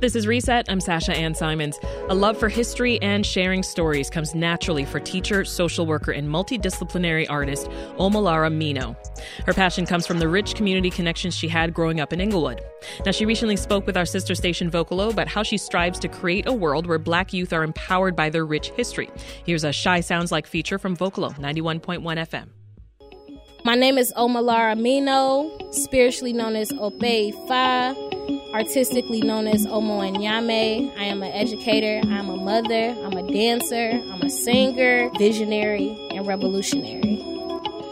This is Reset. I'm Sasha Ann Simons. A love for history and sharing stories comes naturally for teacher, social worker, and multidisciplinary artist Omolara Mino. Her passion comes from the rich community connections she had growing up in Englewood. Now, she recently spoke with our sister station Vocalo about how she strives to create a world where black youth are empowered by their rich history. Here's a Chi Sounds Like feature from Vocalo 91.1 FM. My name is Omolara Mino, spiritually known as Ope Ifa artistically known as Omo Nyame. I am an educator, I'm a mother, I'm a dancer, I'm a singer, visionary, and revolutionary.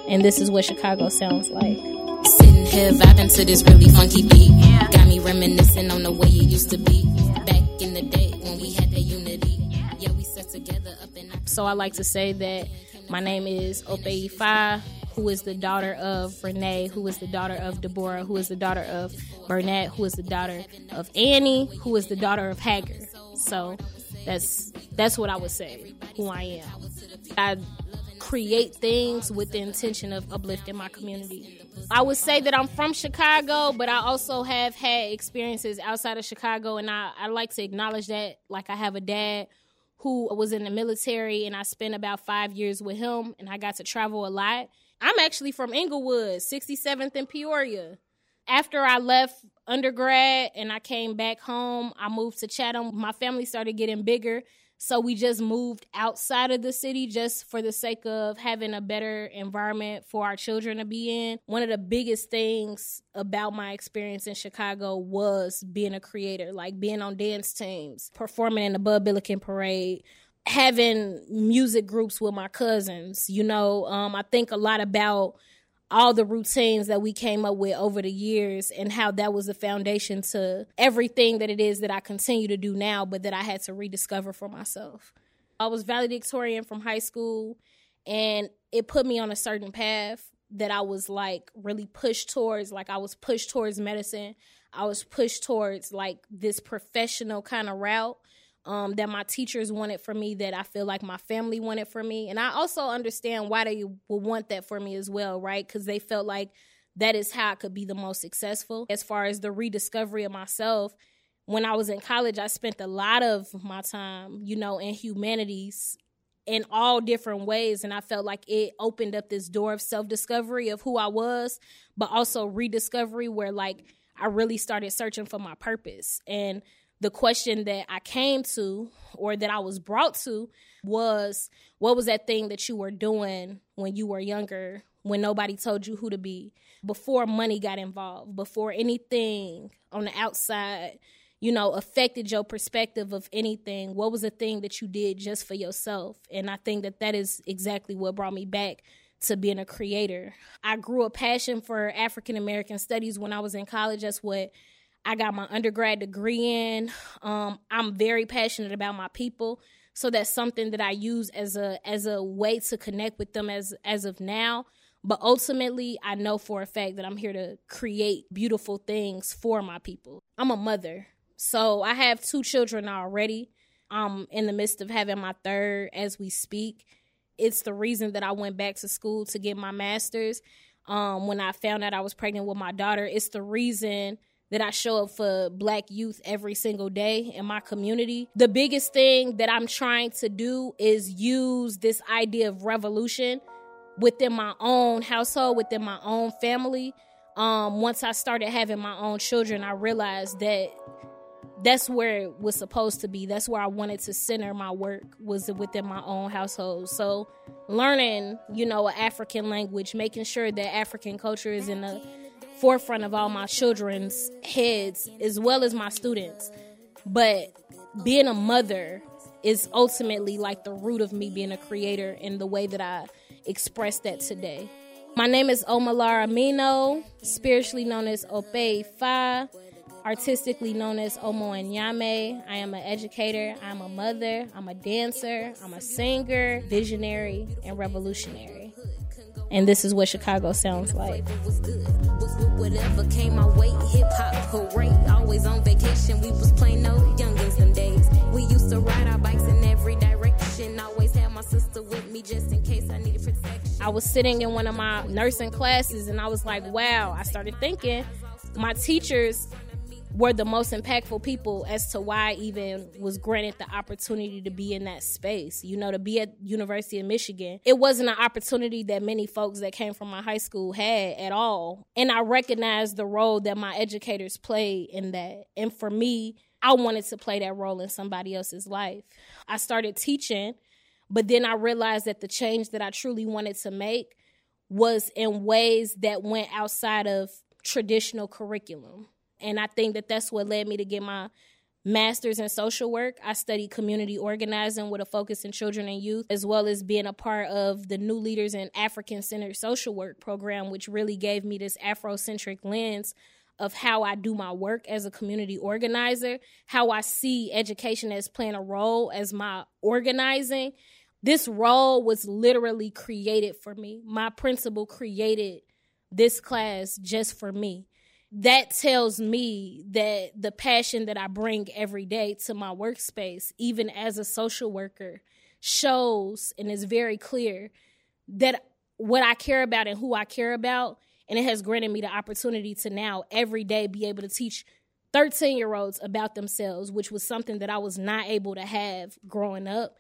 And this is what Chicago sounds like. Sitting here vibing to this really funky beat. Yeah. Got me reminiscing on the way it used to be. Back in the day when we had that unity. Yeah, we sat together up in So I like to say that my name is Ope Ifa who is the daughter of Renee, who is the daughter of Deborah, who is the daughter of Burnett, who is the daughter of Annie, who is the daughter of Hager. So that's that's what I would say who I am. I create things with the intention of uplifting my community. I would say that I'm from Chicago, but I also have had experiences outside of Chicago, and I, I like to acknowledge that. Like, I have a dad who was in the military, and I spent about five years with him, and I got to travel a lot. I'm actually from Englewood, 67th and Peoria. After I left undergrad and I came back home, I moved to Chatham. My family started getting bigger. So we just moved outside of the city just for the sake of having a better environment for our children to be in. One of the biggest things about my experience in Chicago was being a creator, like being on dance teams, performing in the Bud Billiken Parade, having music groups with my cousins. You know, um, I think a lot about all the routines that we came up with over the years and how that was the foundation to everything that it is that I continue to do now, but that I had to rediscover for myself. I was valedictorian from high school and it put me on a certain path that I was like really pushed towards. Like I was pushed towards medicine. I was pushed towards like this professional kind of route um, that my teachers wanted for me, that I feel like my family wanted for me. And I also understand why they would want that for me as well, right? Because they felt like that is how I could be the most successful. As far as the rediscovery of myself, when I was in college, I spent a lot of my time, you know, in humanities in all different ways. And I felt like it opened up this door of self discovery of who I was, but also rediscovery where like I really started searching for my purpose. And the question that I came to or that I was brought to was what was that thing that you were doing when you were younger, when nobody told you who to be, before money got involved, before anything on the outside, you know, affected your perspective of anything? What was the thing that you did just for yourself? And I think that that is exactly what brought me back to being a creator. I grew a passion for African American studies when I was in college. That's what I got my undergrad degree in. Um, I'm very passionate about my people, so that's something that I use as a as a way to connect with them as as of now. But ultimately, I know for a fact that I'm here to create beautiful things for my people. I'm a mother, so I have two children already. I'm in the midst of having my third as we speak. It's the reason that I went back to school to get my master's. Um, when I found out I was pregnant with my daughter, it's the reason that I show up for black youth every single day in my community. The biggest thing that I'm trying to do is use this idea of revolution within my own household, within my own family. Um, once I started having my own children, I realized that that's where it was supposed to be. That's where I wanted to center my work was within my own household. So learning, you know, African language, making sure that African culture is in a forefront of all my children's heads as well as my students. But being a mother is ultimately like the root of me being a creator and the way that I express that today. My name is Omolara Mino, spiritually known as Ope Ifa, artistically known as Omo Nyame. I am an educator, I'm a mother, I'm a dancer, I'm a singer, visionary, and revolutionary. And this is what Chicago sounds like whatever came my way. Hip hop always on vacation. We was playing no youngins them days. We used to ride our bikes in every direction. Always had my sister with me just in case I needed protection. I was sitting in one of my nursing classes and I was like, wow. I started thinking, my teachers were the most impactful people as to why I even was granted the opportunity to be in that space. You know, to be at University of Michigan. It wasn't an opportunity that many folks that came from my high school had at all. And I recognized the role that my educators played in that. And for me, I wanted to play that role in somebody else's life. I started teaching, but then I realized that the change that I truly wanted to make was in ways that went outside of traditional curriculum. And I think that that's what led me to get my master's in social work. I studied community organizing with a focus in children and youth, as well as being a part of the New Leaders in African Centered Social Work program, which really gave me this Afrocentric lens of how I do my work as a community organizer, how I see education as playing a role as my organizing. This role was literally created for me. My principal created this class just for me. That tells me that the passion that I bring every day to my workspace, even as a social worker, shows and is very clear that what I care about and who I care about and it has granted me the opportunity to now every day be able to teach 13 year olds about themselves, which was something that I was not able to have growing up.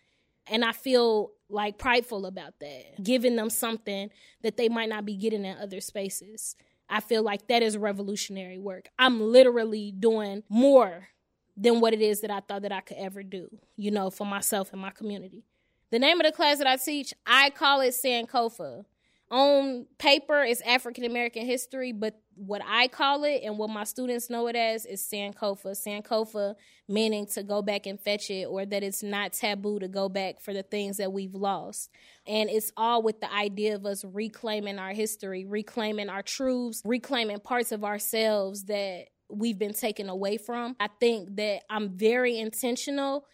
And I feel like prideful about that, giving them something that they might not be getting in other spaces. I feel like that is revolutionary work. I'm literally doing more than what it is that I thought that I could ever do, you know, for myself and my community. The name of the class that I teach, I call it Sankofa on paper it's African American history, but what I call it and what my students know it as is Sankofa. Sankofa meaning to go back and fetch it or that it's not taboo to go back for the things that we've lost. And it's all with the idea of us reclaiming our history, reclaiming our truths, reclaiming parts of ourselves that we've been taken away from. I think that I'm very intentional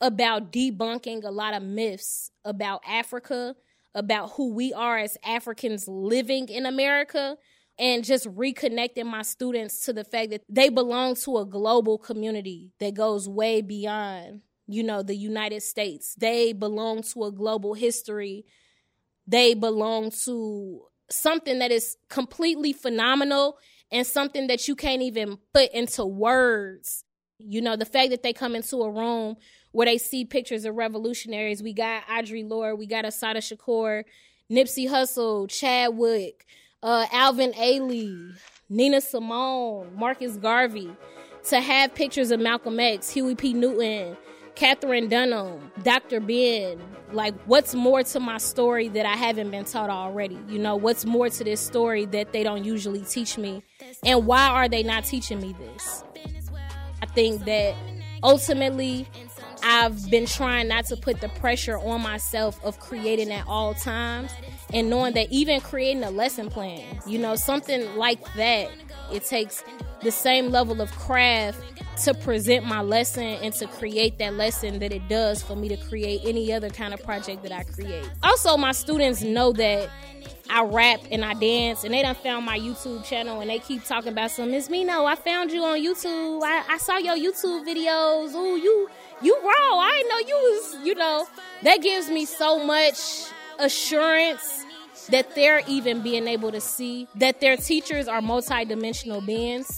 about debunking a lot of myths about Africa about who we are as Africans living in America and just reconnecting my students to the fact that they belong to a global community that goes way beyond, you know, the United States. They belong to a global history. They belong to something that is completely phenomenal and something that you can't even put into words. You know, the fact that they come into a room where they see pictures of revolutionaries. We got Audre Lorde, we got Assata Shakur, Nipsey Hussle, Chadwick, uh, Alvin Ailey, Nina Simone, Marcus Garvey. To have pictures of Malcolm X, Huey P. Newton, Katherine Dunham, Dr. Ben. Like, what's more to my story that I haven't been taught already? You know, what's more to this story that they don't usually teach me? And why are they not teaching me this? I think that ultimately I've been trying not to put the pressure on myself of creating at all times and knowing that even creating a lesson plan, you know, something like that, it takes the same level of craft to present my lesson and to create that lesson that it does for me to create any other kind of project that I create. Also, my students know that I rap and I dance, and they done found my YouTube channel, and they keep talking about some. Miss Mino, I found you on YouTube. I, I saw your YouTube videos. Ooh, you you raw. I didn't know you was. You know, that gives me so much assurance that they're even being able to see that their teachers are multidimensional beings,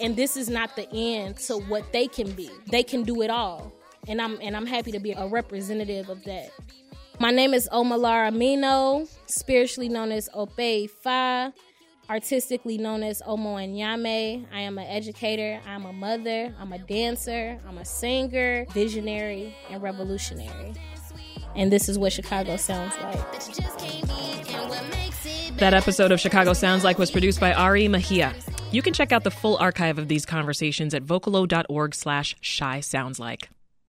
and this is not the end to what they can be. They can do it all, and I'm and I'm happy to be a representative of that. My name is Omolara Mino, spiritually known as Ope Fa, artistically known as Omo Nyame. I am an educator, I'm a mother, I'm a dancer, I'm a singer, visionary, and revolutionary. And this is what Chicago sounds like. That episode of Chicago Sounds Like was produced by Ari Mejia. You can check out the full archive of these conversations at vocalo.org slash chi sounds like.